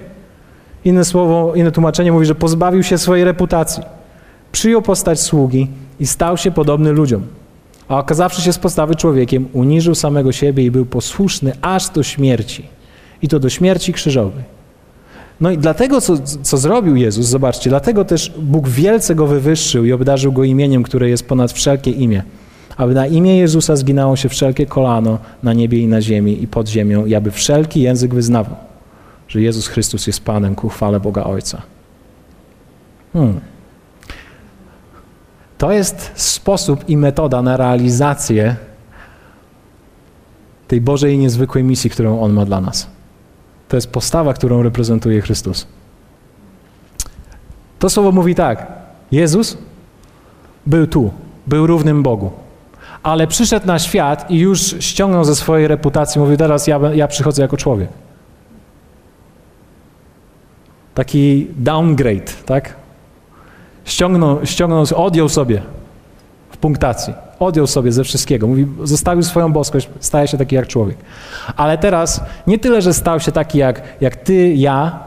Inne słowo, inne tłumaczenie mówi, że pozbawił się swojej reputacji. Przyjął postać sługi i stał się podobny ludziom. A okazawszy się z postawy człowiekiem, uniżył samego siebie i był posłuszny aż do śmierci. I to do śmierci krzyżowej. No i dlatego, co, co zrobił Jezus, zobaczcie, dlatego też Bóg wielce go wywyższył i obdarzył go imieniem, które jest ponad wszelkie imię. Aby na imię Jezusa zginało się wszelkie kolano na niebie i na ziemi i pod ziemią, i aby wszelki język wyznawał, że Jezus Chrystus jest Panem ku chwale Boga Ojca. Hmm. To jest sposób i metoda na realizację tej Bożej i niezwykłej misji, którą On ma dla nas. To jest postawa, którą reprezentuje Chrystus. To słowo mówi tak: Jezus był tu, był równym Bogu, ale przyszedł na świat i już ściągnął ze swojej reputacji, mówi: Teraz ja, ja przychodzę jako człowiek. Taki downgrade, tak? Ściągnął, ściągnął, odjął sobie w punktacji. Odjął sobie ze wszystkiego. Mówi, zostawił swoją boskość, staje się taki jak człowiek. Ale teraz nie tyle, że stał się taki jak, jak ty, ja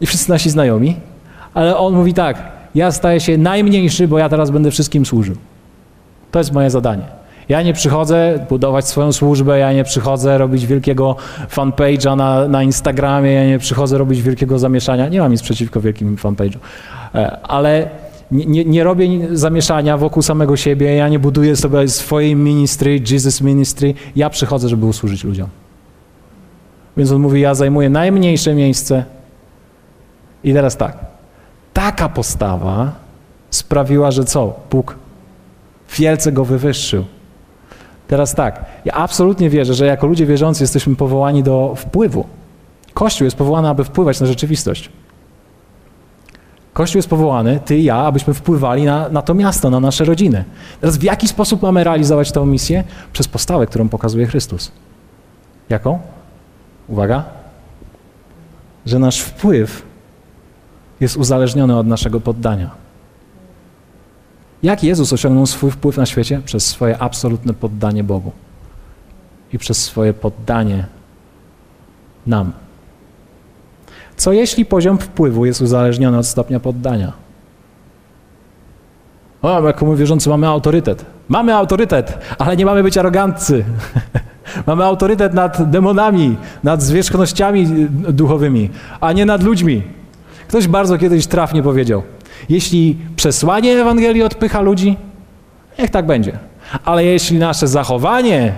i wszyscy nasi znajomi, ale on mówi tak, ja staję się najmniejszy, bo ja teraz będę wszystkim służył. To jest moje zadanie. Ja nie przychodzę budować swoją służbę, ja nie przychodzę robić wielkiego fanpage'a na, na Instagramie, ja nie przychodzę robić wielkiego zamieszania. Nie mam nic przeciwko wielkim fanpage'om, ale nie, nie, robię zamieszania wokół samego siebie, ja nie buduję sobie swojej ministry, Jesus ministry. Ja przychodzę, żeby usłużyć ludziom. Więc on mówi, ja zajmuję najmniejsze miejsce. I teraz tak. Taka postawa sprawiła, że co? Bóg wielce go wywyższył. Teraz tak, ja absolutnie wierzę, że jako ludzie wierzący jesteśmy powołani do wpływu. Kościół jest powołany, aby wpływać na rzeczywistość. Kościół jest powołany, ty i ja, abyśmy wpływali na, na to miasto, na nasze rodziny. Teraz w jaki sposób mamy realizować tę misję? Przez postawę, którą pokazuje Chrystus. Jaką? Uwaga. Że nasz wpływ jest uzależniony od naszego poddania. Jak Jezus osiągnął swój wpływ na świecie? Przez swoje absolutne poddanie Bogu i przez swoje poddanie nam. Co jeśli poziom wpływu jest uzależniony od stopnia poddania? O, jako my wierzący mamy autorytet. Mamy autorytet, ale nie mamy być aroganccy. mamy autorytet nad demonami, nad zwierzchnościami duchowymi, a nie nad ludźmi. Ktoś bardzo kiedyś trafnie powiedział: Jeśli przesłanie Ewangelii odpycha ludzi, niech tak będzie. Ale jeśli nasze zachowanie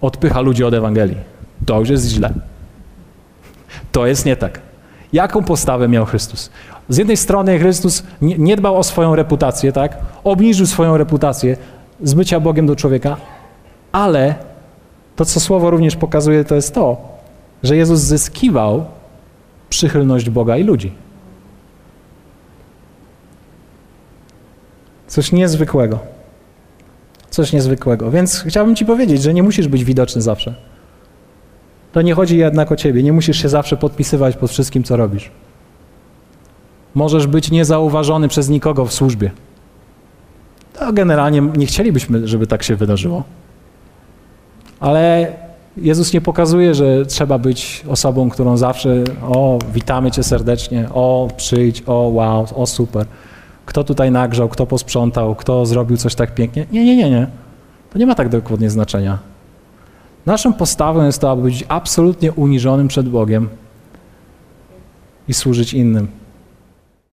odpycha ludzi od Ewangelii, to już jest źle. To jest nie tak. Jaką postawę miał Chrystus? Z jednej strony Chrystus nie, dbał o swoją reputację, tak? Obniżył swoją reputację z bycia Bogiem do człowieka, ale to, co Słowo również pokazuje, to jest to, że Jezus zyskiwał przychylność Boga i ludzi. Coś niezwykłego. Coś niezwykłego. Więc chciałbym Ci powiedzieć, że nie musisz być widoczny zawsze. To nie chodzi jednak o ciebie. Nie musisz się zawsze podpisywać pod wszystkim, co robisz. Możesz być niezauważony przez nikogo w służbie. To generalnie nie chcielibyśmy, żeby tak się wydarzyło. Ale Jezus nie pokazuje, że trzeba być osobą, którą zawsze, o, witamy cię serdecznie, o, przyjdź, o, wow, o, super. Kto tutaj nagrzał, kto posprzątał, kto zrobił coś tak pięknie. Nie, nie, nie, nie. To nie ma tak dokładnie znaczenia. Naszą postawą jest to, aby być absolutnie uniżonym przed Bogiem i służyć innym.